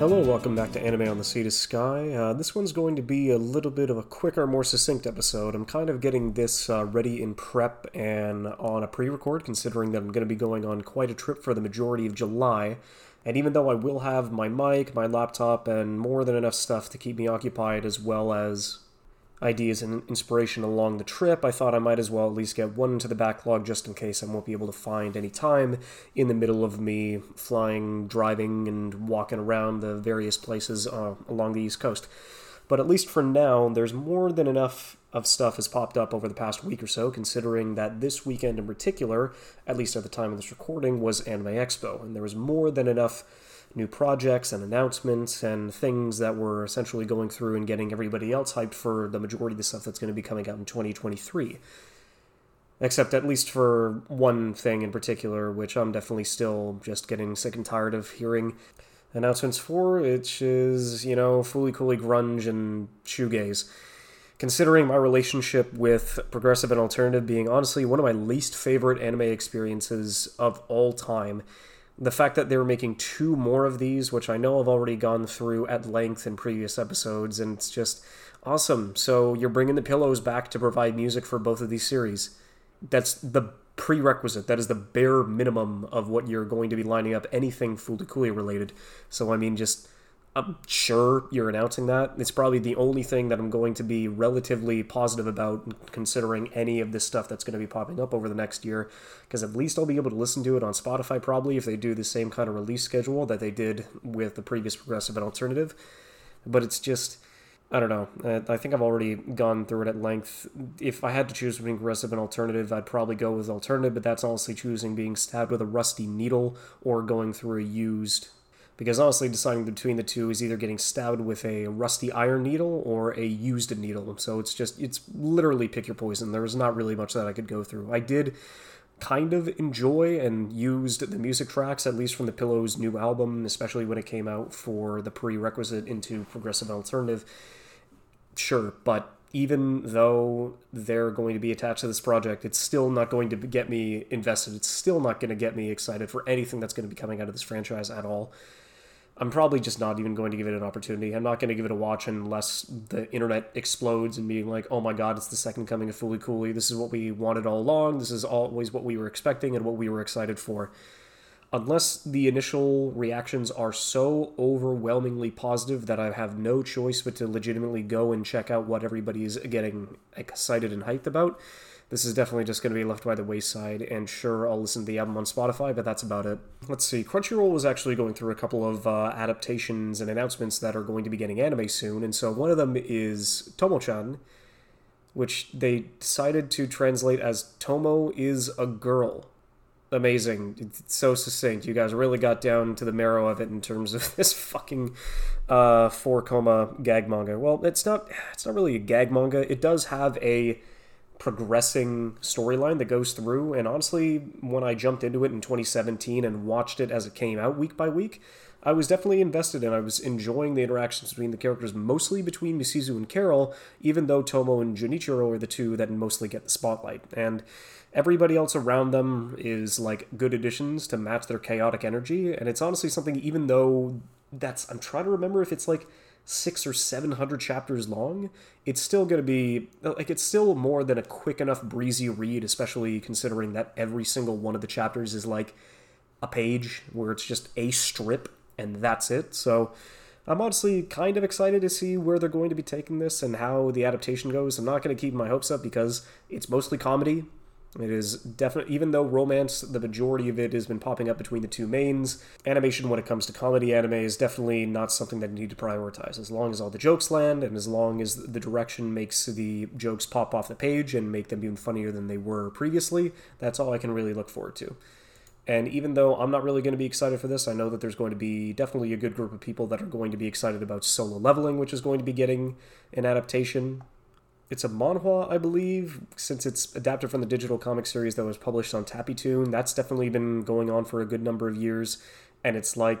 Hello, welcome back to Anime on the Sea to Sky. Uh, this one's going to be a little bit of a quicker, more succinct episode. I'm kind of getting this uh, ready in prep and on a pre record, considering that I'm going to be going on quite a trip for the majority of July. And even though I will have my mic, my laptop, and more than enough stuff to keep me occupied, as well as ideas and inspiration along the trip, I thought I might as well at least get one into the backlog just in case I won't be able to find any time in the middle of me flying, driving, and walking around the various places uh, along the East Coast. But at least for now, there's more than enough of stuff has popped up over the past week or so, considering that this weekend in particular, at least at the time of this recording, was Anime Expo, and there was more than enough new projects and announcements and things that were essentially going through and getting everybody else hyped for the majority of the stuff that's going to be coming out in 2023. Except at least for one thing in particular, which I'm definitely still just getting sick and tired of hearing announcements for, which is, you know, Fooly Cooly Grunge and Shoegaze. Considering my relationship with progressive and alternative being honestly one of my least favorite anime experiences of all time, the fact that they were making two more of these, which I know I've already gone through at length in previous episodes, and it's just awesome. So you're bringing the pillows back to provide music for both of these series. That's the prerequisite. That is the bare minimum of what you're going to be lining up anything Cooly related. So I mean, just I'm sure you're announcing that. It's probably the only thing that I'm going to be relatively positive about, considering any of this stuff that's going to be popping up over the next year. Because at least I'll be able to listen to it on Spotify, probably, if they do the same kind of release schedule that they did with the previous Progressive and Alternative. But it's just. I don't know. I think I've already gone through it at length. If I had to choose between progressive and alternative, I'd probably go with alternative, but that's honestly choosing being stabbed with a rusty needle or going through a used because honestly, deciding between the two is either getting stabbed with a rusty iron needle or a used needle. So it's just, it's literally pick your poison. There was not really much that I could go through. I did kind of enjoy and used the music tracks, at least from the Pillow's new album, especially when it came out for the prerequisite into progressive alternative. Sure, but even though they're going to be attached to this project, it's still not going to get me invested. It's still not going to get me excited for anything that's going to be coming out of this franchise at all. I'm probably just not even going to give it an opportunity. I'm not going to give it a watch unless the internet explodes and being like, oh my god, it's the second coming of Fooly Cooly. This is what we wanted all along. This is always what we were expecting and what we were excited for. Unless the initial reactions are so overwhelmingly positive that I have no choice but to legitimately go and check out what everybody is getting excited and hyped about, this is definitely just going to be left by the wayside, and sure, I'll listen to the album on Spotify, but that's about it. Let's see, Crunchyroll was actually going through a couple of uh, adaptations and announcements that are going to be getting anime soon, and so one of them is Tomo-chan, which they decided to translate as Tomo is a girl. Amazing. It's so succinct. You guys really got down to the marrow of it in terms of this fucking uh, four koma gag manga. Well, it's not it's not really a gag manga. It does have a progressing storyline that goes through. And honestly, when I jumped into it in 2017 and watched it as it came out week by week, I was definitely invested and I was enjoying the interactions between the characters, mostly between Misuzu and Carol, even though Tomo and Junichiro are the two that mostly get the spotlight. And everybody else around them is like good additions to match their chaotic energy. And it's honestly something, even though that's, I'm trying to remember if it's like six or seven hundred chapters long, it's still going to be like it's still more than a quick enough breezy read, especially considering that every single one of the chapters is like a page where it's just a strip and that's it. So I'm honestly kind of excited to see where they're going to be taking this and how the adaptation goes. I'm not going to keep my hopes up because it's mostly comedy. It is definitely, even though romance, the majority of it has been popping up between the two mains, animation when it comes to comedy anime is definitely not something that you need to prioritize. As long as all the jokes land and as long as the direction makes the jokes pop off the page and make them even funnier than they were previously, that's all I can really look forward to. And even though I'm not really going to be excited for this, I know that there's going to be definitely a good group of people that are going to be excited about solo leveling, which is going to be getting an adaptation it's a manhwa, I believe, since it's adapted from the digital comic series that was published on Tapas That's definitely been going on for a good number of years, and it's like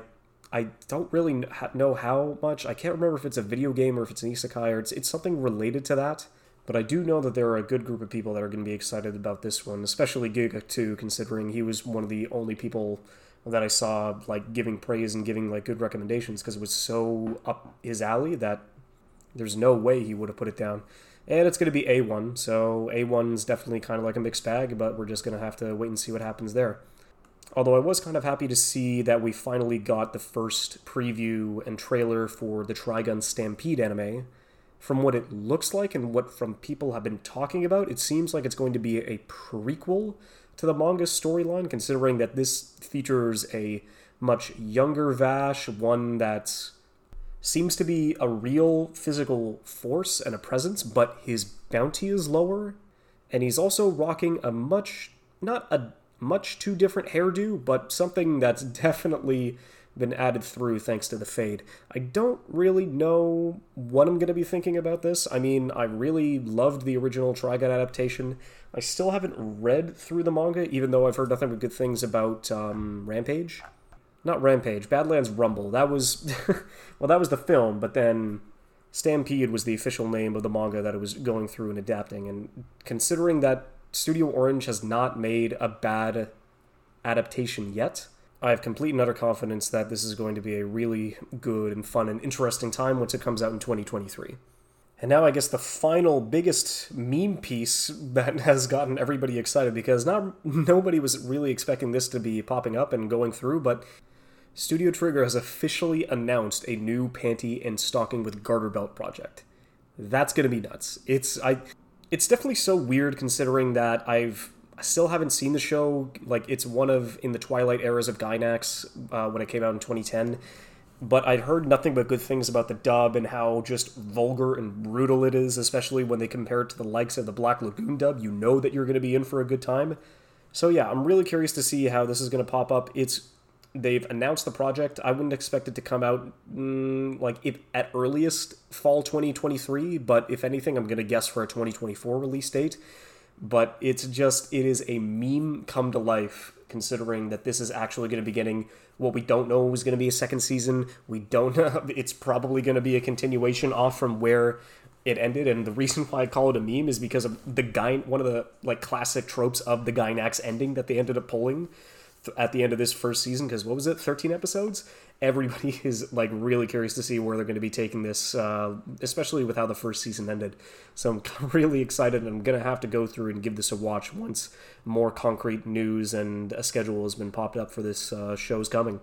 I don't really know how much. I can't remember if it's a video game or if it's an isekai or it's it's something related to that. But I do know that there are a good group of people that are going to be excited about this one, especially Giga too, considering he was one of the only people that I saw like giving praise and giving like good recommendations because it was so up his alley that there's no way he would have put it down. And it's going to be A1, so A1's definitely kind of like a mixed bag, but we're just going to have to wait and see what happens there. Although I was kind of happy to see that we finally got the first preview and trailer for the Trigun Stampede anime. From what it looks like and what from people have been talking about, it seems like it's going to be a prequel to the manga storyline, considering that this features a much younger Vash, one that seems to be a real physical force and a presence, but his bounty is lower, and he's also rocking a much, not a much too different hairdo, but something that's definitely been added through thanks to the fade. I don't really know what I'm going to be thinking about this. I mean, I really loved the original Trigun adaptation. I still haven't read through the manga, even though I've heard nothing but good things about um, Rampage. Not Rampage, Badlands Rumble. That was, well, that was the film, but then Stampede was the official name of the manga that it was going through and adapting. And considering that Studio Orange has not made a bad adaptation yet. I have complete and utter confidence that this is going to be a really good and fun and interesting time once it comes out in 2023. And now, I guess the final biggest meme piece that has gotten everybody excited because not nobody was really expecting this to be popping up and going through, but Studio Trigger has officially announced a new panty and stocking with garter belt project. That's gonna be nuts. It's I it's definitely so weird considering that I've I still haven't seen the show. Like it's one of in the twilight eras of Gainax uh, when it came out in 2010. But I'd heard nothing but good things about the dub and how just vulgar and brutal it is, especially when they compare it to the likes of the Black Lagoon dub. You know that you're going to be in for a good time. So yeah, I'm really curious to see how this is going to pop up. It's they've announced the project. I wouldn't expect it to come out mm, like if at earliest fall 2023, but if anything, I'm gonna guess for a 2024 release date. But it's just it is a meme come to life, considering that this is actually to be getting what we don't know is to be a second season. We don't know it's probably to be a continuation off from where it ended and the reason why I call it a meme is because of the guy one of the like classic tropes of the Gainax ending that they ended up pulling at the end of this first season because what was it 13 episodes? Everybody is like really curious to see where they're going to be taking this uh, especially with how the first season ended. So i'm really excited i'm going to have to go through and give this a watch once more concrete news and a schedule has been popped up for this uh, show's coming.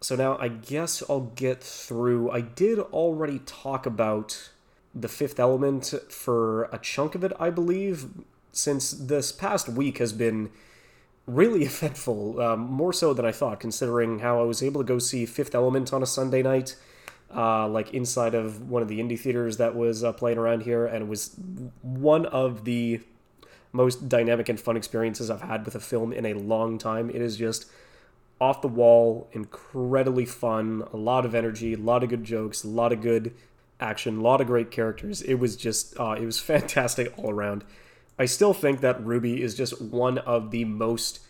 So now i guess i'll get through. I did already talk about the fifth element for a chunk of it i believe since this past week has been really eventful, um, more so than I thought, considering how I was able to go see Fifth Element on a Sunday night, uh, like inside of one of the indie theaters that was uh, playing around here, and it was one of the most dynamic and fun experiences I've had with a film in a long time. It is just off the wall, incredibly fun, a lot of energy, a lot of good jokes, a lot of good action, a lot of great characters. It was just, uh, it was fantastic all around. I still think that Ruby is just one of the most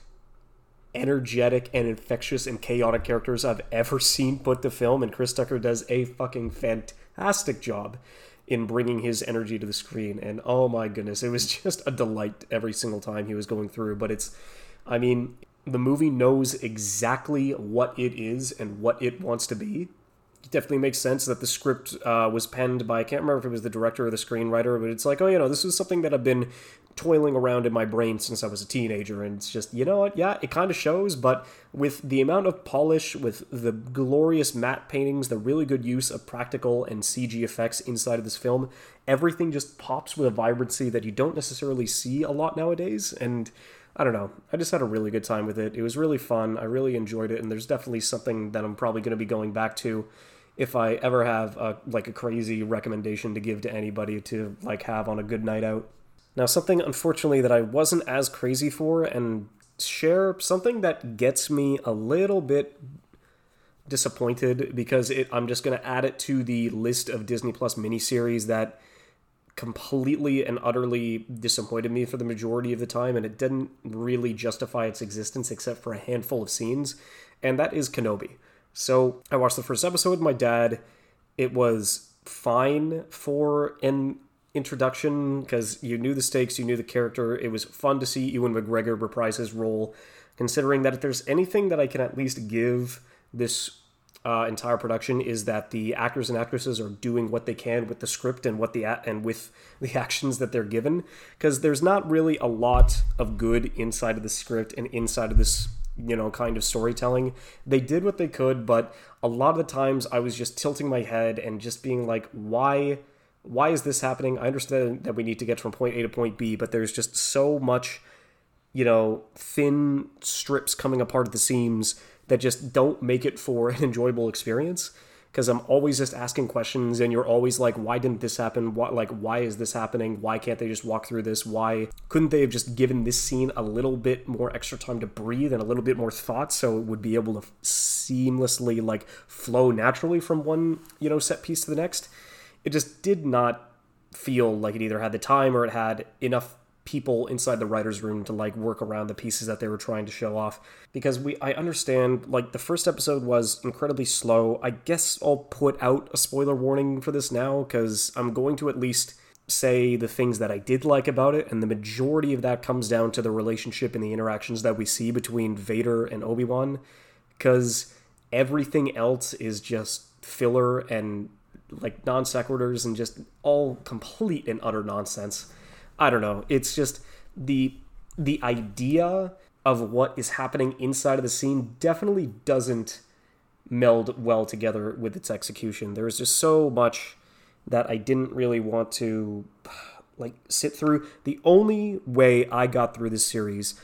energetic and infectious and chaotic characters I've ever seen put to film, and Chris Tucker does a fucking fantastic job in bringing his energy to the screen. And oh my goodness, it was just a delight every single time he was going through. But it's, I mean, the movie knows exactly what it is and what it wants to be definitely makes sense that the script uh, was penned by I can't remember if it was the director or the screenwriter, but it's like, oh, you know, this is something that I've been toiling around in my brain since I was a teenager, and it's just, you know what, yeah, it kind of shows, but with the amount of polish, with the glorious matte paintings, the really good use of practical and CG effects inside of this film, everything just pops with a vibrancy that you don't necessarily see a lot nowadays, and I don't know. I just had a really good time with it. It was really fun. I really enjoyed it, and there's definitely something that I'm probably going to be going back to if I ever have a, like a crazy recommendation to give to anybody to like have on a good night out. Now, something unfortunately that I wasn't as crazy for and share something that gets me a little bit disappointed because it, I'm just going to add it to the list of Disney Plus miniseries that completely and utterly disappointed me for the majority of the time, and it didn't really justify its existence except for a handful of scenes, and that is Kenobi. So I watched the first episode with my dad. It was fine for an introduction because you knew the stakes, you knew the character. It was fun to see Ewan McGregor reprise his role, considering that if there's anything that I can at least give this uh, entire production is that the actors and actresses are doing what they can with the script and what the and with the actions that they're given because there's not really a lot of good inside of the script and inside of this you know kind of storytelling. They did what they could but a lot of the times i was just tilting my head and just being like why why is this happening? I understand that we need to get from point a to point b but there's just so much you know thin strips coming apart at the seams that just don't make it for an enjoyable experience because I'm always just asking questions and you're always like why didn't this happen? What like why is this happening? Why can't they just walk through this? Why couldn't they have just given this scene a little bit more extra time to breathe and a little bit more thought so it would be able to seamlessly like flow naturally from one you know set piece to the next? It just did not feel like it either had the time or it had enough people inside the writers room to like work around the pieces that they were trying to show off because we I understand like the first episode was incredibly slow. I guess I'll put out a spoiler warning for this now cuz I'm going to at least say the things that I did like about it and the majority of that comes down to the relationship and the interactions that we see between Vader and Obi-Wan cuz everything else is just filler and like non sequiturs and just all complete and utter nonsense. I don't know. It's just the the idea of what is happening inside of the scene definitely doesn't meld well together with its execution. There is just so much that I didn't really want to like sit through. The only way I got through this series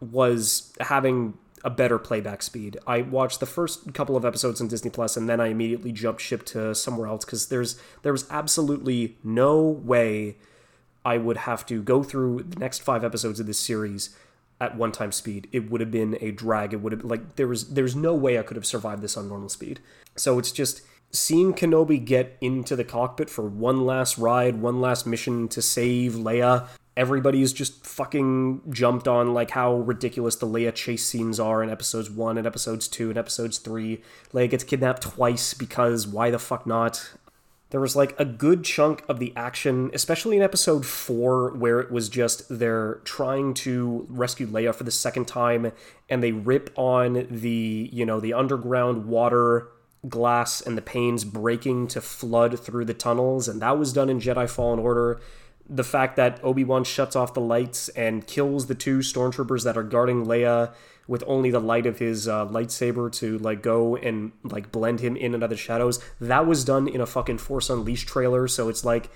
was having a better playback speed. I watched the first couple of episodes on Disney Plus and then I immediately jumped ship to somewhere else cuz there's there was absolutely no way I would have to go through the next five episodes of this series at one time speed. It would have been a drag. It would have like there was there's no way I could have survived this on normal speed. So it's just seeing Kenobi get into the cockpit for one last ride, one last mission to save Leia. Everybody's just fucking jumped on like how ridiculous the Leia chase scenes are in episodes 1 and episodes 2 and episodes 3. Leia gets kidnapped twice because why the fuck not? There was like a good chunk of the action, especially in episode four, where it was just they're trying to rescue Leia for the second time, and they rip on the you know the underground water glass and the panes breaking to flood through the tunnels, and that was done in Jedi Fallen Order. The fact that Obi Wan shuts off the lights and kills the two stormtroopers that are guarding Leia with only the light of his uh, lightsaber to like go and like blend him in and out of the shadows. That was done in a fucking Force Unleashed trailer, so it's like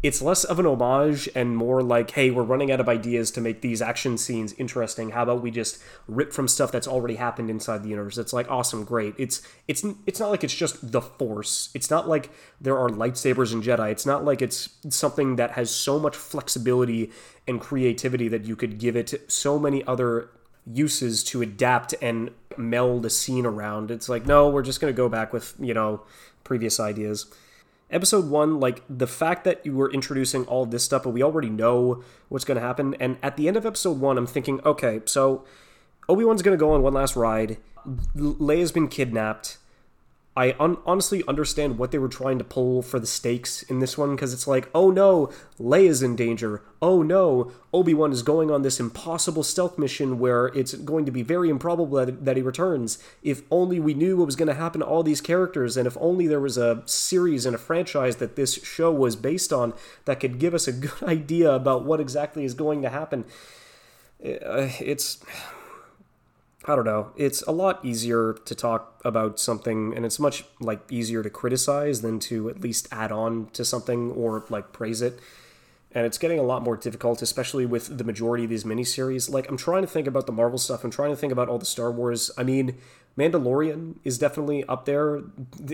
it's less of an homage and more like, hey, we're running out of ideas to make these action scenes interesting. How about we just rip from stuff that's already happened inside the universe? It's like awesome, great. It's it's it's not like it's just the Force. It's not like there are lightsabers and Jedi. It's not like it's something that has so much flexibility and creativity that you could give it so many other uses to adapt and meld a scene around. It's like, no, we're just going to go back with, you know, previous ideas. Episode one, like the fact that you were introducing all this stuff, but we already know what's going to happen. And at the end of episode one, I'm thinking, okay, so Obi Wan's going to go on one last ride. Leia's been kidnapped. I un- honestly understand what they were trying to pull for the stakes in this one because it's like, oh no, Leia's in danger. Oh no, Obi Wan is going on this impossible stealth mission where it's going to be very improbable that, that he returns. If only we knew what was going to happen to all these characters, and if only there was a series and a franchise that this show was based on that could give us a good idea about what exactly is going to happen. Uh, it's I don't know. It's a lot easier to talk about something, and it's much like easier to criticize than to at least add on to something or like praise it. And it's getting a lot more difficult, especially with the majority of these miniseries. Like, I'm trying to think about the Marvel stuff. I'm trying to think about all the Star Wars. I mean, Mandalorian is definitely up there,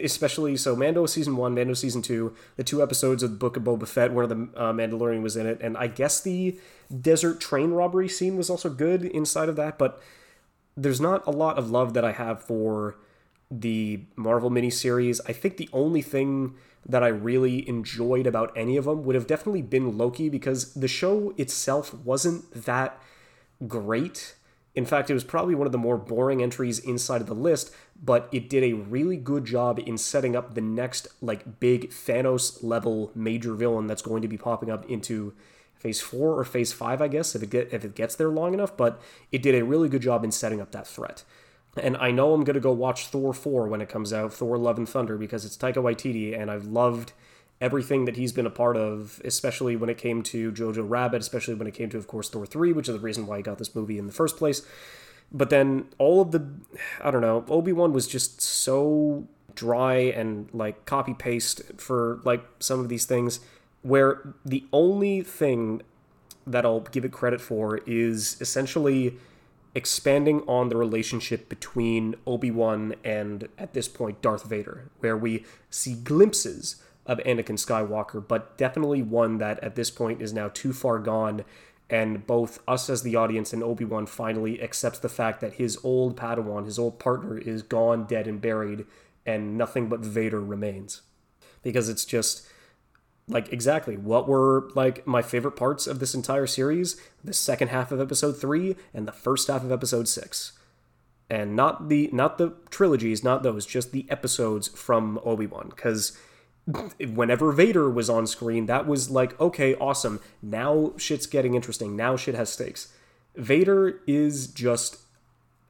especially so. Mando season one, Mando season two, the two episodes of the Book of Boba Fett, where the uh, Mandalorian was in it, and I guess the desert train robbery scene was also good inside of that, but there's not a lot of love that I have for the Marvel miniseries. I think the only thing that I really enjoyed about any of them would have definitely been Loki because the show itself wasn't that great. In fact, it was probably one of the more boring entries inside of the list, but it did a really good job in setting up the next like big Thanos level major villain that's going to be popping up into phase 4 or phase 5, I guess, if it get, if it gets there long enough, but it did a really good job in setting up that threat. And I know I'm to go watch Thor 4 when it comes out, Thor Love and Thunder because it's Taika Waititi and I've loved everything that he's been a part of, especially when it came to Jojo Rabbit, especially when it came to, of course, Thor 3, which is the reason why he got this movie in the first place. But then all of the, I don't know, Obi Wan was just so dry and like copy paste for like some of these things, where the only thing that I'll give it credit for is essentially expanding on the relationship between Obi Wan and, at this point, Darth Vader, where we see glimpses of Anakin Skywalker, but definitely one that at this point is now too far gone. And both us as the audience and Obi Wan finally accepts the fact that his old Padawan, his old partner, is gone, dead, and buried, and nothing but Vader remains. Because it's just like exactly what were like my favorite parts of this entire series the second half of episode 3 and the first half of episode 6 and not the not the trilogies not those just the episodes from obi-wan because whenever Vader was on screen, that was like, okay, awesome. Now shit's getting interesting. Now shit has stakes. Vader is just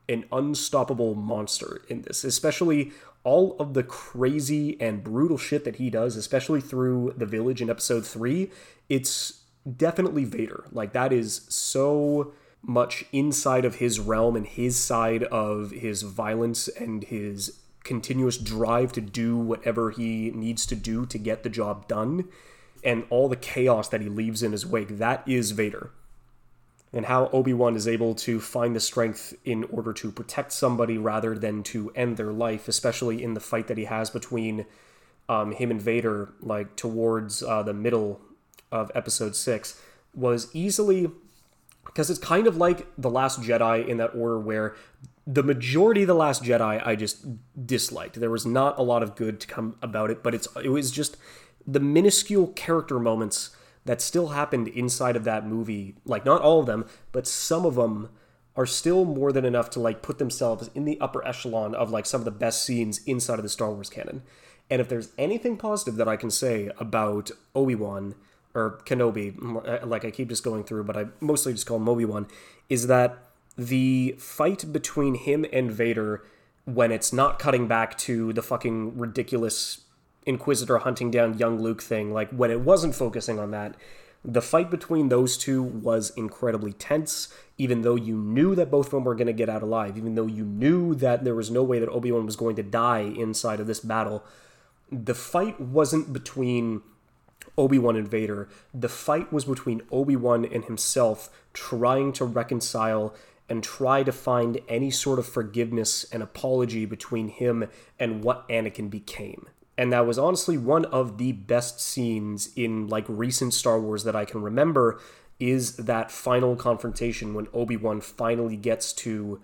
an unstoppable monster in this, especially all of the crazy and brutal shit that he does, especially through the village in episode 3. It's definitely Vader. Like, that is so much inside of his realm and his side of his violence and his continuous drive to do whatever he needs to do to get the job done and all the chaos that he leaves in his wake. That is Vader. And how Obi Wan is able to find the strength in order to protect somebody rather than to end their life, especially in the fight that he has between um, him and Vader, like towards uh, the middle of episode six, was easily because it's kind of like the Last Jedi in that order where the majority of the last jedi i just disliked. There was not a lot of good to come about it but it's it was just the minuscule character moments that still happened inside of that movie like not all of them but some of them are still more than enough to like put themselves in the upper echelon of like some of the best scenes inside of the star wars canon. And if there's anything positive that i can say about obi-wan or kenobi uh, like i keep just going through but i mostly just call him obi-wan is that the fight between him and Vader when it's not cutting back to the fucking ridiculous Inquisitor hunting down young Luke thing, like when it wasn't focusing on that, the fight between those two was incredibly tense, even though you knew that both of them were going to get out alive, even though you knew that there was no way that Obi Wan was going to die inside of this battle. The fight wasn't between Obi Wan and Vader, the fight was between Obi Wan and himself trying to reconcile and try to find any sort of forgiveness and apology between him and what Anakin became. And that was honestly one of the best scenes in like recent Star Wars that I can remember is that final confrontation when Obi-Wan finally gets to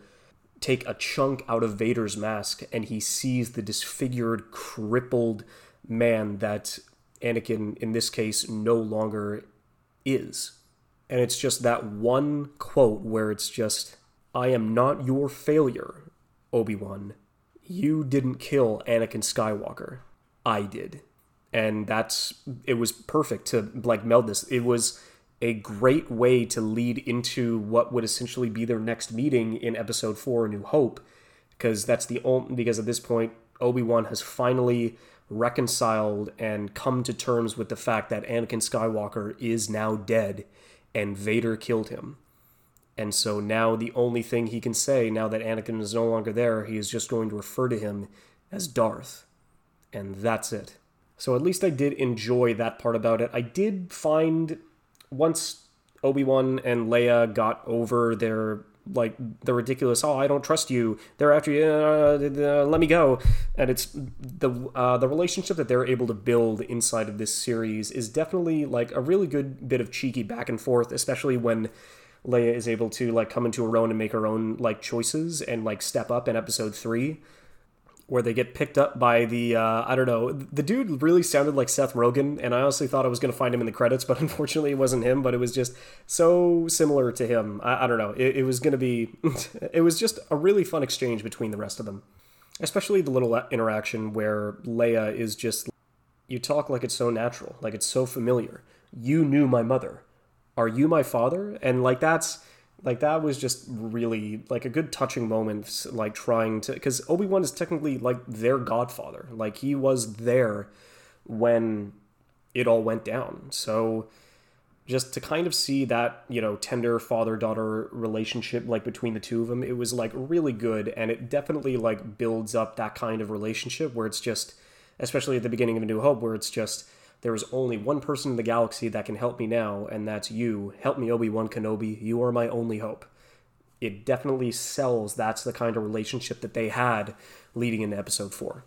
take a chunk out of Vader's mask and he sees the disfigured, crippled man that Anakin in this case no longer is. And it's just that one quote where it's just, I am not your failure, Obi Wan. You didn't kill Anakin Skywalker. I did. And that's, it was perfect to like meld this. It was a great way to lead into what would essentially be their next meeting in episode 4 New Hope because that's the only because at this point Obi-Wan has finally reconciled and come to terms with the fact that Anakin Skywalker is now dead and Vader killed him. And so now the only thing he can say, now that Anakin is no longer there, he is just going to refer to him as Darth. And that's it. So at least I did enjoy that part about it. I did find once Obi Wan and Leia got over their like the ridiculous oh i don't trust you they're after you uh, uh, let me go and it's the uh, the relationship that they're able to build inside of this series is definitely like a really good bit of cheeky back and forth especially when leia is able to like come into her own and make her own like choices and like step up in episode three where they get picked up by the uh, I don't know the dude really sounded like Seth Rogen and I honestly thought I was going to find him in the credits but unfortunately it wasn't him but it was just so similar to him. I, I don't know. It, it was going to be it was just a really fun exchange between the rest of them. Especially the little interaction where Leia is just you talk like it's so natural like it's so familiar. You knew my mother. Are you my father? And like that's like that was just really like a good touching moment like trying to because obi-wan is technically like their godfather. Like he was there when it all went down. So just to kind of see that you know tender father-daughter relationship like between the two of them it was like really good. And it definitely like builds up that kind of relationship where it's just especially at the beginning of a new hope where it's just there is only one person in the galaxy that can help me now, and that's you. Help me, Obi Wan Kenobi. You are my only hope. It definitely sells that's the kind of relationship that they had leading into episode four.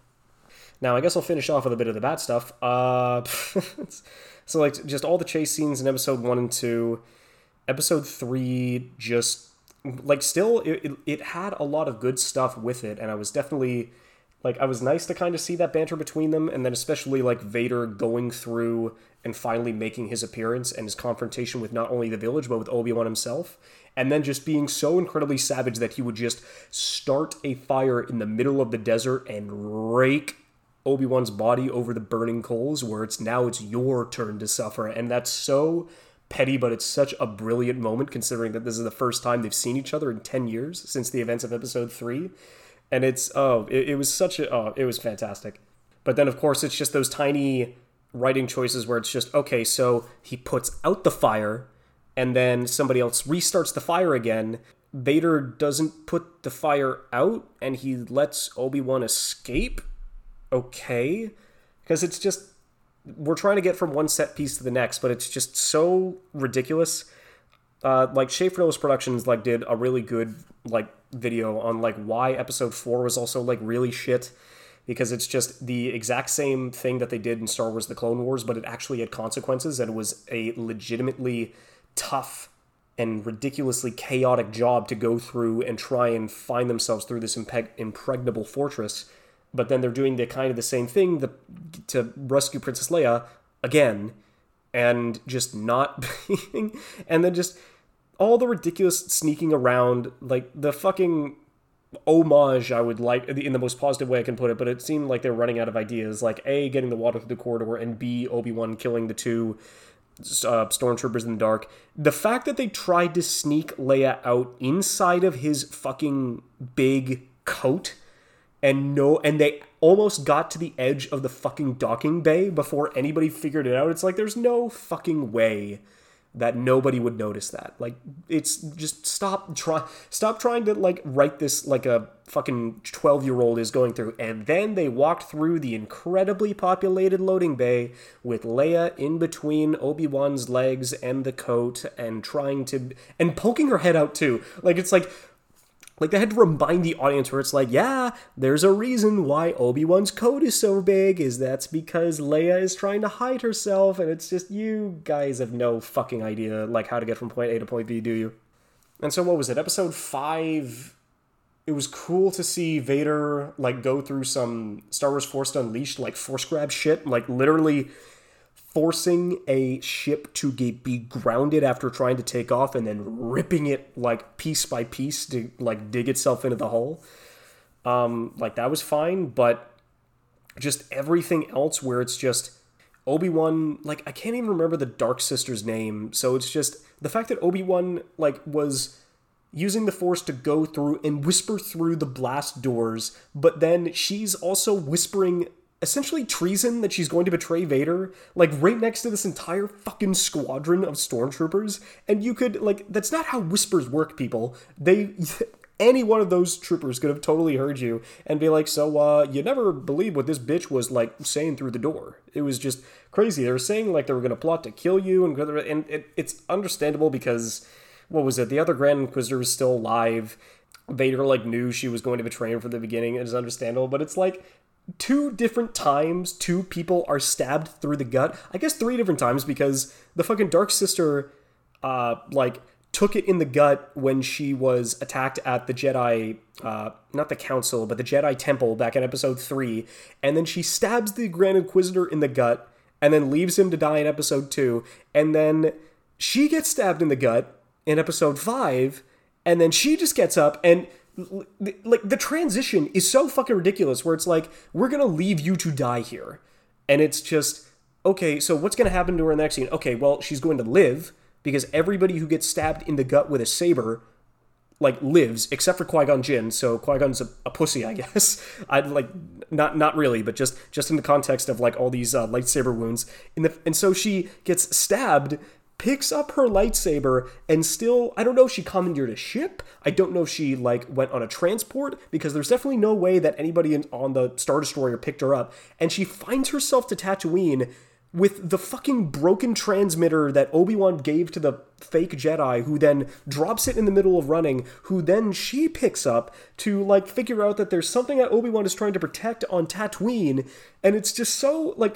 Now, I guess I'll finish off with a bit of the bad stuff. Uh, so, like, just all the chase scenes in episode one and two. Episode three, just like, still, it, it, it had a lot of good stuff with it, and I was definitely like I was nice to kind of see that banter between them, and then especially like Vader going through and finally making his appearance and his confrontation with not only the village but with Obi Wan himself, and then just being so incredibly savage that he would just start a fire in the middle of the desert and rake Obi Wan's body over the burning coals, where it's now it's your turn to suffer, and that's so petty, but it's such a brilliant moment considering that this is the first time they've seen each other in 10 years since the events of episode 3 and it's oh it, it was such a oh it was fantastic. But then of course it's just those tiny writing choices where it's just okay so he puts out the fire and then somebody else restarts the fire again. Vader doesn't put the fire out and he lets obi-wan escape? Okay. Because it's just we're trying to get from one set piece to the next but it's just so ridiculous. Uh, like Schaefer Nobles Productions like did a really good like video on like why episode 4 was also like really shit because it's just the exact same thing that they did in Star Wars the Clone Wars but it actually had consequences and it was a legitimately tough and ridiculously chaotic job to go through and try and find themselves through this impeg- impregnable fortress. But then they're doing the kind of the same thing the, to rescue Princess Leia again and just not being and then just all the ridiculous sneaking around, like the fucking homage I would like in the most positive way I can put it, but it seemed like they're running out of ideas. Like A, getting the water through the corridor, and B, Obi Wan killing the two uh, stormtroopers in the dark. The fact that they tried to sneak Leia out inside of his fucking big coat, and no, and they almost got to the edge of the fucking docking bay before anybody figured it out. It's like there's no fucking way that nobody would notice that. Like it's just stop try stop trying to like write this like a fucking 12-year-old is going through. And then they walked through the incredibly populated loading bay with Leia in between Obi-Wan's legs and the coat and trying to and poking her head out too. Like it's like like they had to remind the audience where it's like, yeah, there's a reason why Obi-Wan's coat is so big, is that's because Leia is trying to hide herself, and it's just you guys have no fucking idea like how to get from point A to point B, do you? And so what was it? Episode five it was cool to see Vader like go through some Star Wars Force Unleashed like force grab shit, like literally forcing a ship to get, be grounded after trying to take off and then ripping it like piece by piece to like dig itself into the hull. Um, like that was fine, but just everything else where it's just Obi-Wan, like I can't even remember the Dark Sister's name, so it's just the fact that Obi-Wan like was using the force to go through and whisper through the blast doors, but then she's also whispering essentially treason that she's going to betray Vader, like right next to this entire fucking squadron of stormtroopers. And you could, like, that's not how whispers work, people. They. Any one of those troopers could have totally heard you and be like, "So, uh, you never believe what this bitch was like saying through the door." It was just crazy. They were saying like they were going to plot to kill you, and and it, it's understandable because what was it? The other Grand Inquisitor was still alive. Vader like knew she was going to betray him from the beginning. It's understandable, but it's like two different times two people are stabbed through the gut. I guess three different times because the fucking Dark Sister uh like took it in the gut when she was attacked at the Jedi, uh, not the Council, but the Jedi Temple back in episode 3. And then she stabs the Grand Inquisitor in the gut and then leaves him to die in episode 2. And then she gets stabbed in the gut in episode 5. And then she just gets up and like the transition is so fucking ridiculous where it's like we're gonna leave you to die here. And it's just okay so what's gonna happen to her in the next scene? Okay well she's going to live because everybody who gets stabbed in the gut with a saber like lives except for Qui-Gon Jinn. So Qui-Gon's a, a pussy I guess. I'd like not not really but just just in the context of like all these uh, lightsaber wounds. In the and so she gets stabbed picks up her lightsaber and still I don't know if she commandeered a ship. I don't know if she like went on a transport because there's definitely no way that anybody in, on the Star Destroyer picked her up. And she finds herself to Tatooine with the fucking broken transmitter that Obi-Wan gave to the fake Jedi who then drops it in the middle of running who then she picks up to like figure out that there's something that Obi-Wan is trying to protect on Tatooine. And it's just so like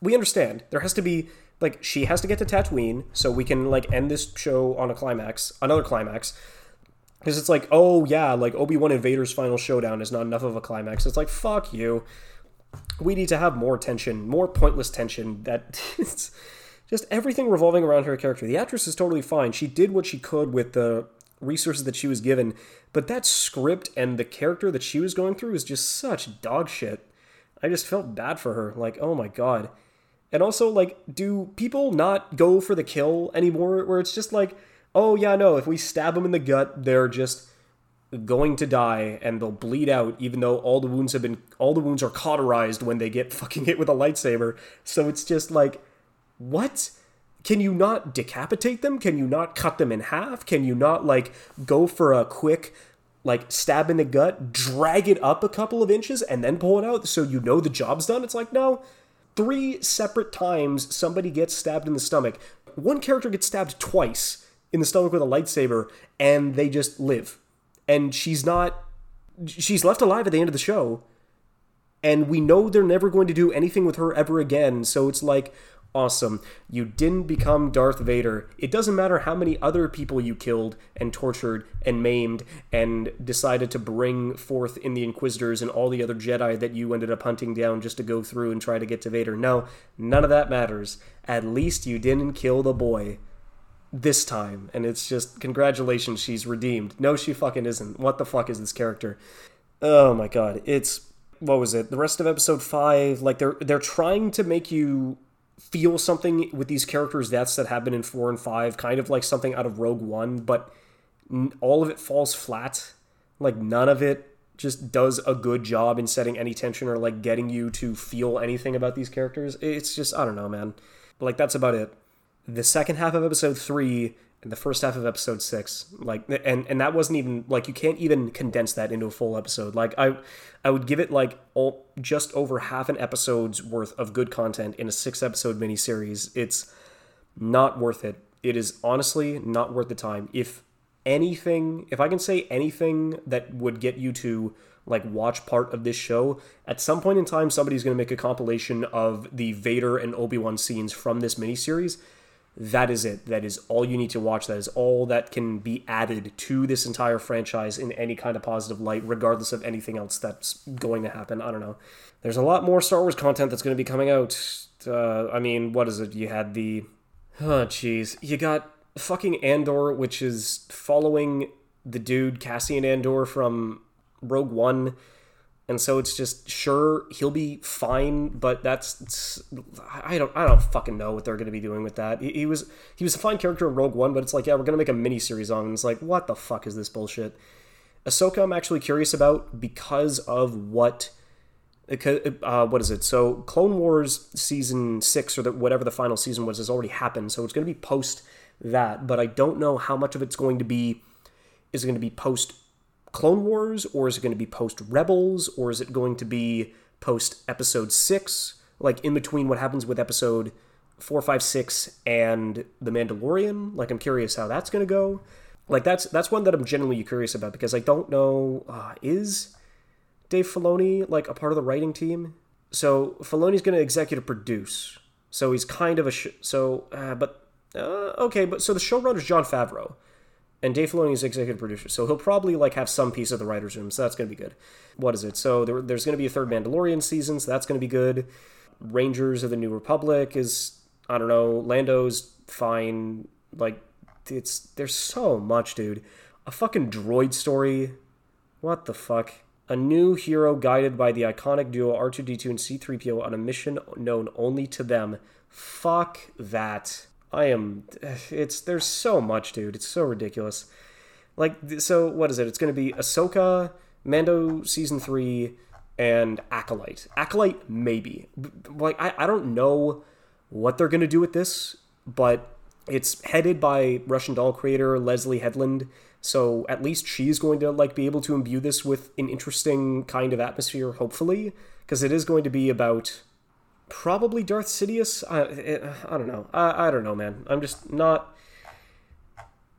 we understand. There has to be like she has to get to Tatooine so we can like end this show on a climax, another climax. Because it's like, oh yeah, like Obi Wan and Vader's final showdown is not enough of a climax. It's like fuck you. We need to have more tension, more pointless tension. That it's just everything revolving around her character. The actress is totally fine. She did what she could with the resources that she was given, but that script and the character that she was going through is just such dog shit. I just felt bad for her. Like, oh my god. And also, like, do people not go for the kill anymore? Where it's just like, oh yeah, no, if we stab them in the gut, they're just going to die and they'll bleed out, even though all the wounds have been all the wounds are cauterized when they get fucking hit with a lightsaber. So it's just like, what? Can you not decapitate them? Can you not cut them in half? Can you not like go for a quick like stab in the gut, drag it up a couple of inches, and then pull it out so you know the job's done? It's like, no, three separate times somebody gets stabbed in the stomach. One character gets stabbed twice in the stomach with a lightsaber, and they just live. And she's not. She's left alive at the end of the show, and we know they're never going to do anything with her ever again. So it's like, awesome. You didn't become Darth Vader. It doesn't matter how many other people you killed and tortured and maimed and decided to bring forth in the Inquisitors and all the other Jedi that you ended up hunting down just to go through and try to get to Vader. No, none of that matters. At least you didn't kill the boy. This time. And it's just, congratulations, she's redeemed. No, she fucking isn't. What the fuck is this character? Oh my god. It's what was it? The rest of episode five, like they're they're trying to make you feel something with these characters' deaths that happen in four and five, kind of like something out of Rogue One, but all of it falls flat. Like none of it just does a good job in setting any tension or like getting you to feel anything about these characters. It's just I don't know, man. Like that's about it. The second half of episode three in the first half of episode six like and and that wasn't even like you can't even condense that into a full episode. Like i i would give it like all just over half an episode's worth of good content in a six episode miniseries. It's not worth it. It is honestly not worth the time. If anything if i can say anything that would get you to like watch part of this show at some point in time somebody's going to make a compilation of the vader and obi-wan scenes from this miniseries that is it. That is all you need to watch. That is all that can be added to this entire franchise in any kind of positive light, regardless of anything else that's going to happen. I don't know. There's a lot more Star Wars content that's going to be coming out. Uh, I mean, what is it? You had the. Oh, jeez. You got fucking Andor, which is following the dude Cassian Andor from Rogue One and so it's just sure he'll be fine, but that's I don't I don't fucking know what they're gonna be doing with that. He, he was he was a fine character in Rogue One, but it's like yeah we're gonna make a mini series on. It's like what the fuck is this bullshit? Ahsoka, I'm actually curious about because of what. Uh, what is it? So Clone Wars season six or the, whatever the final season was has already happened, so it's going to be post that. But I don't know how much of it's going to be. Is going to be post Clone Wars, or is it going to be post Rebels, or is it going to be post Episode Six, like in between what happens with Episode four, five, six, and The Mandalorian? Like, I'm curious how that's going to go. Like, that's that's one that I'm genuinely curious about because I don't know uh, is Dave Filoni like a part of the writing team? So Filoni's going to executive produce. So he's kind of a sh- so, uh, but uh, okay, but so the showrunner is Jon Favreau. And Dave Filoni is executive producer, so he'll probably like have some piece of the writers' room, so that's gonna be good. What is it? So there, there's gonna be a third Mandalorian season, so that's gonna be good. Rangers of the New Republic is I don't know. Lando's fine. Like it's there's so much, dude. A fucking droid story. What the fuck? A new hero guided by the iconic duo R2D2 and C3PO on a mission known only to them. Fuck that. I am. It's there's so much, dude. It's so ridiculous. Like so, what is it? It's going to be Ahsoka, Mando season three, and Acolyte. Acolyte maybe. Like I I don't know what they're going to do with this, but it's headed by Russian doll creator Leslie Headland. So at least she's going to like be able to imbue this with an interesting kind of atmosphere, hopefully, because it is going to be about probably Darth Sidious. I, I don't know. I, I don't know, man. I'm just not.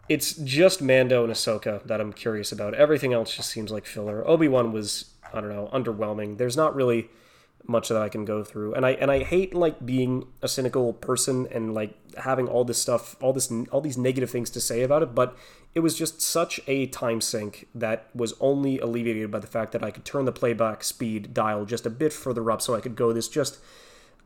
It's just Mando and Ahsoka that I'm curious about. Everything else just seems like filler. Obi Wan was I don't know underwhelming. There's not really much that I can go through, and I and I hate like being a cynical person and like having all this stuff, all this, all these negative things to say about it. But it was just such a time sink that was only alleviated by the fact that I could turn the playback speed dial just a bit further up, so I could go this just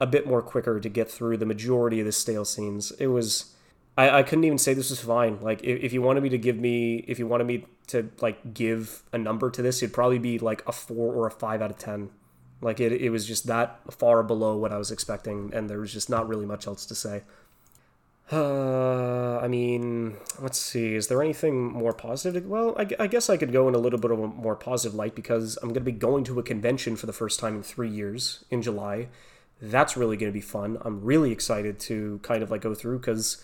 a bit more quicker to get through the majority of the stale scenes. It was I, I couldn't even say this was fine. Like if, if you wanted me to give me if you wanted me to like give a number to this, it'd probably be like a four or a five out of ten. Like it, it was just that far below what I was expecting, and there was just not really much else to say. Uh, I mean, let's see. Is there anything more positive? Well, I, I, guess I could go in a little bit of a more positive light because I'm going to be going to a convention for the first time in three years in July, that's really going to be fun. I'm really excited to kind of like go through because,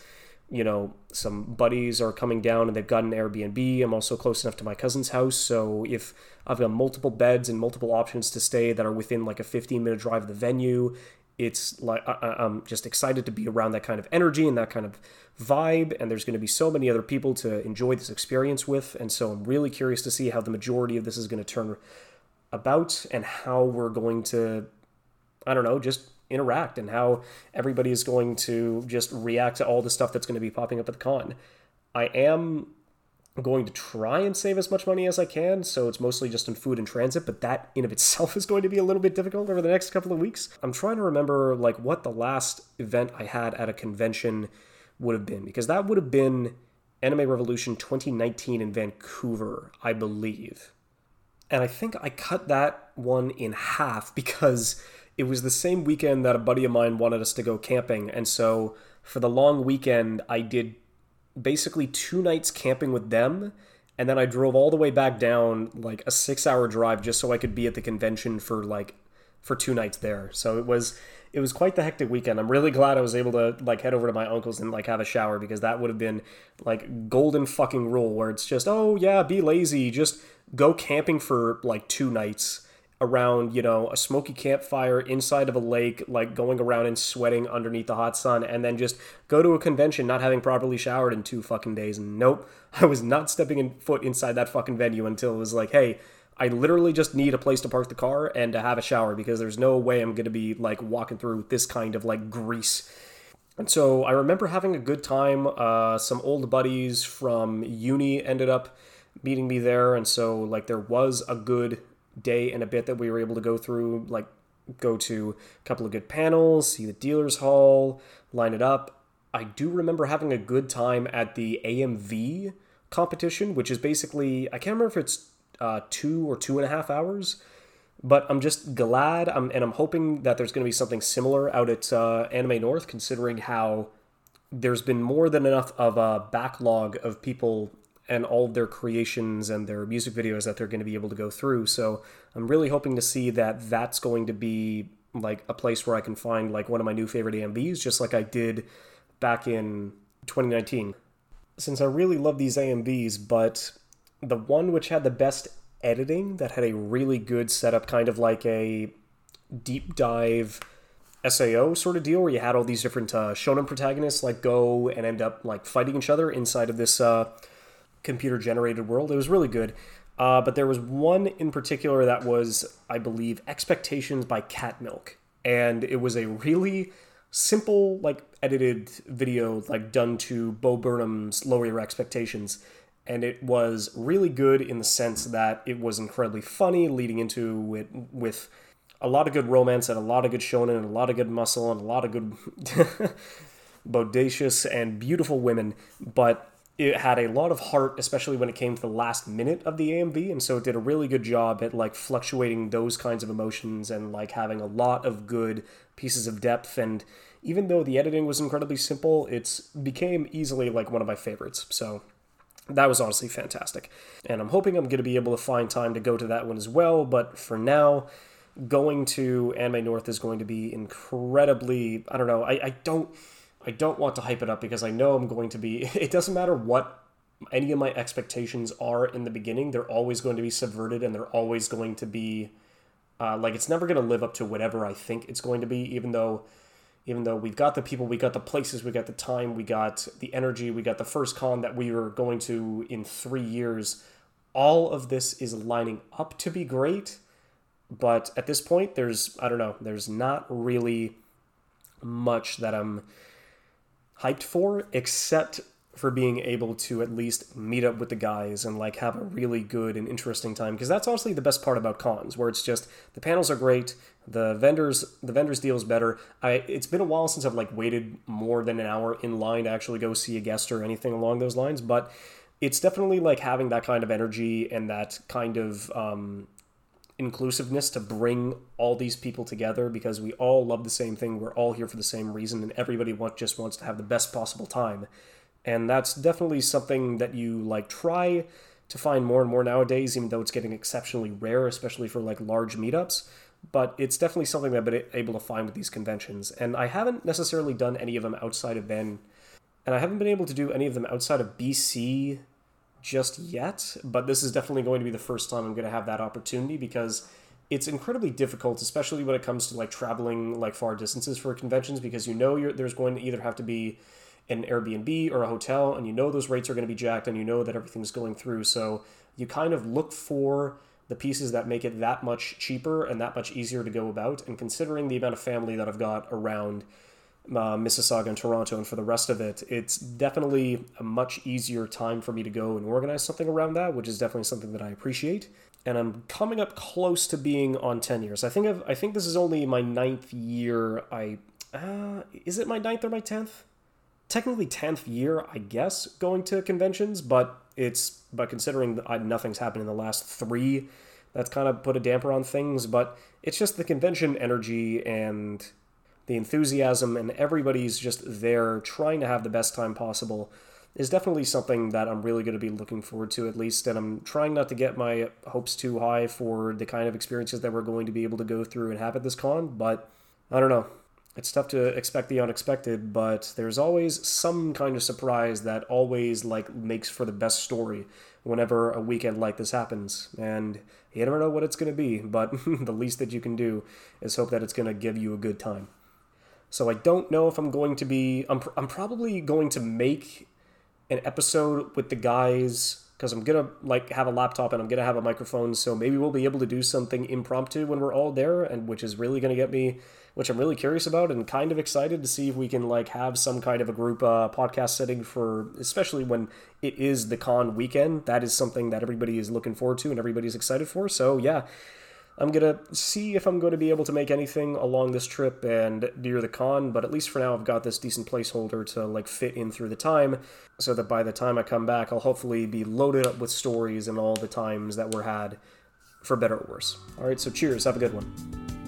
you know, some buddies are coming down and they've got an Airbnb. I'm also close enough to my cousin's house. So if I've got multiple beds and multiple options to stay that are within like a 15 minute drive of the venue, it's like I, am just excited to be around that kind of energy and that kind of vibe. And there's going to be so many other people to enjoy this experience with. And so I'm really curious to see how the majority of this is going to turn about and how we're going to I don't know, just interact and how everybody is going to just react to all the stuff that's going to be popping up at the con. I am going to try and save as much money as I can, so it's mostly just in food and transit, but that in of itself is going to be a little bit difficult over the next couple of weeks. I'm trying to remember like what the last event I had at a convention would have been because that would have been Anime Revolution 2019 in Vancouver, I believe. And I think I cut that one in half because it was the same weekend that a buddy of mine wanted us to go camping. And so for the long weekend, I did basically two nights camping with them. And then I drove all the way back down, like a six hour drive, just so I could be at the convention for like for two nights there. So it was it was quite the hectic weekend. I'm really glad I was able to like head over to my uncle's and like have a shower because that would have been like golden fucking rule where it's just oh yeah, be lazy, just go camping for like two nights around, you know, a smoky campfire inside of a lake, like going around and sweating underneath the hot sun, and then just go to a convention not having properly showered in two fucking days. And nope, I was not stepping in foot inside that fucking venue until it was like, hey, I literally just need a place to park the car and to have a shower because there's no way I'm gonna be like walking through this kind of like grease. And so I remember having a good time. Uh, some old buddies from uni ended up meeting me there, and so like there was a good day and a bit that we were able to go through, like go to a couple of good panels, see the dealers hall, line it up. I do remember having a good time at the AMV competition, which is basically I can't remember if it's uh, two or two and a half hours, but I'm just glad I'm, and I'm hoping that there's going to be something similar out at uh, Anime North, considering how there's been more than enough of a backlog of people and all of their creations and their music videos that they're going to be able to go through. So I'm really hoping to see that that's going to be like a place where I can find like one of my new favorite AMVs, just like I did back in 2019. Since I really love these AMVs, but the one which had the best editing, that had a really good setup, kind of like a deep dive SAO sort of deal, where you had all these different uh, shonen protagonists like go and end up like fighting each other inside of this. Uh, computer generated world. It was really good. Uh, but there was one in particular that was, I believe, Expectations by Cat Milk. And it was a really simple, like, edited video, like, done to Bo Burnham's Lower Your Expectations. and it was really good in the sense that it was incredibly funny, leading into it with a lot of good romance and a lot of good shonen and a lot of good muscle and a lot of good bodacious and beautiful women, but it had a lot of heart, especially when it came to the last minute of the AMV, and so it did a really good job at like fluctuating those kinds of emotions and like having a lot of good pieces of depth. And even though the editing was incredibly simple, it's became easily like one of my favorites. So that was honestly fantastic. And I'm hoping I'm going to be able to find time to go to that one as well. But for now, going to Anime North is going to be incredibly. I don't know. I, I don't. I don't want to hype it up because I know I'm going to be. It doesn't matter what any of my expectations are in the beginning, they're always going to be subverted and they're always going to be. Uh, like it's never going to live up to whatever I think it's going to be, even though even though we've got the people, we got the places, we got the time, we got the energy, we got the first con that we were going to in three years, all of this is lining up to be great. But at this point, there's, I don't know, there's not really much that I'm hyped for, except for being able to at least meet up with the guys and like have a really good and interesting time because that's honestly the best part about cons where it's just the panels are great the vendors the vendors deals better. I it's been a while since i've like waited more than an hour in line to actually go see a guest or anything along those lines but it's definitely like having that kind of energy and that kind of um, inclusiveness to bring all these people together because we all love the same thing. We're all here for the same reason, and everybody want, just wants to have the best possible time. And that's definitely something that you like try to find more and more nowadays, even though it's getting exceptionally rare, especially for like large meetups. But it's definitely something that I've been able to find with these conventions. And I haven't necessarily done any of them outside of Ben, and I haven't been able to do any of them outside of BC just yet, but this is definitely going to be the first time I'm going to have that opportunity because it's incredibly difficult, especially when it comes to like traveling like far distances for conventions, because you know there's going to either have to be an Airbnb or a hotel, and you know those rates are going to be jacked, and you know that everything's going through. So you kind of look for the pieces that make it that much cheaper and that much easier to go about. And considering the amount of family that I've got around uh, Mississauga and Toronto, and for the rest of it, it's definitely a much easier time for me to go and organize something around that, which is definitely something that I appreciate. And I'm coming up close to being on ten years. I think I've, I think this is only my ninth year. I uh, is it my ninth or my tenth? Technically tenth year, I guess, going to conventions, but it's but considering that nothing's happened in the last three, that's kind of put a damper on things. But it's just the convention energy and the enthusiasm, and everybody's just there trying to have the best time possible is definitely something that I'm really going to be looking forward to at least. And I'm trying not to get my hopes too high for the kind of experiences that we're going to be able to go through and have at this con. But I don't know. It's tough to expect the unexpected, but there's always some kind of surprise that always like makes for the best story whenever a weekend like this happens. And you never know what it's going to be, but the least that you can do is hope that it's going to give you a good time. So I don't know if I'm going to be. I'm, I'm probably going to make an episode with the guys because I'm gonna like have a laptop and I'm gonna have a microphone. So maybe we'll be able to do something impromptu when we're all there, and which is really gonna get me, which I'm really curious about and kind of excited to see if we can like have some kind of a group uh, podcast setting for, especially when it is the con weekend. That is something that everybody is looking forward to and everybody's excited for. So yeah, I'm gonna see if I'm going to be able to make anything along this trip and near the con, but at least for now I've got this decent placeholder to like fit in through the time, so that by the time I come back I'll hopefully be loaded up with stories and all the times that were had, for better or worse. All right, so cheers, have a good one.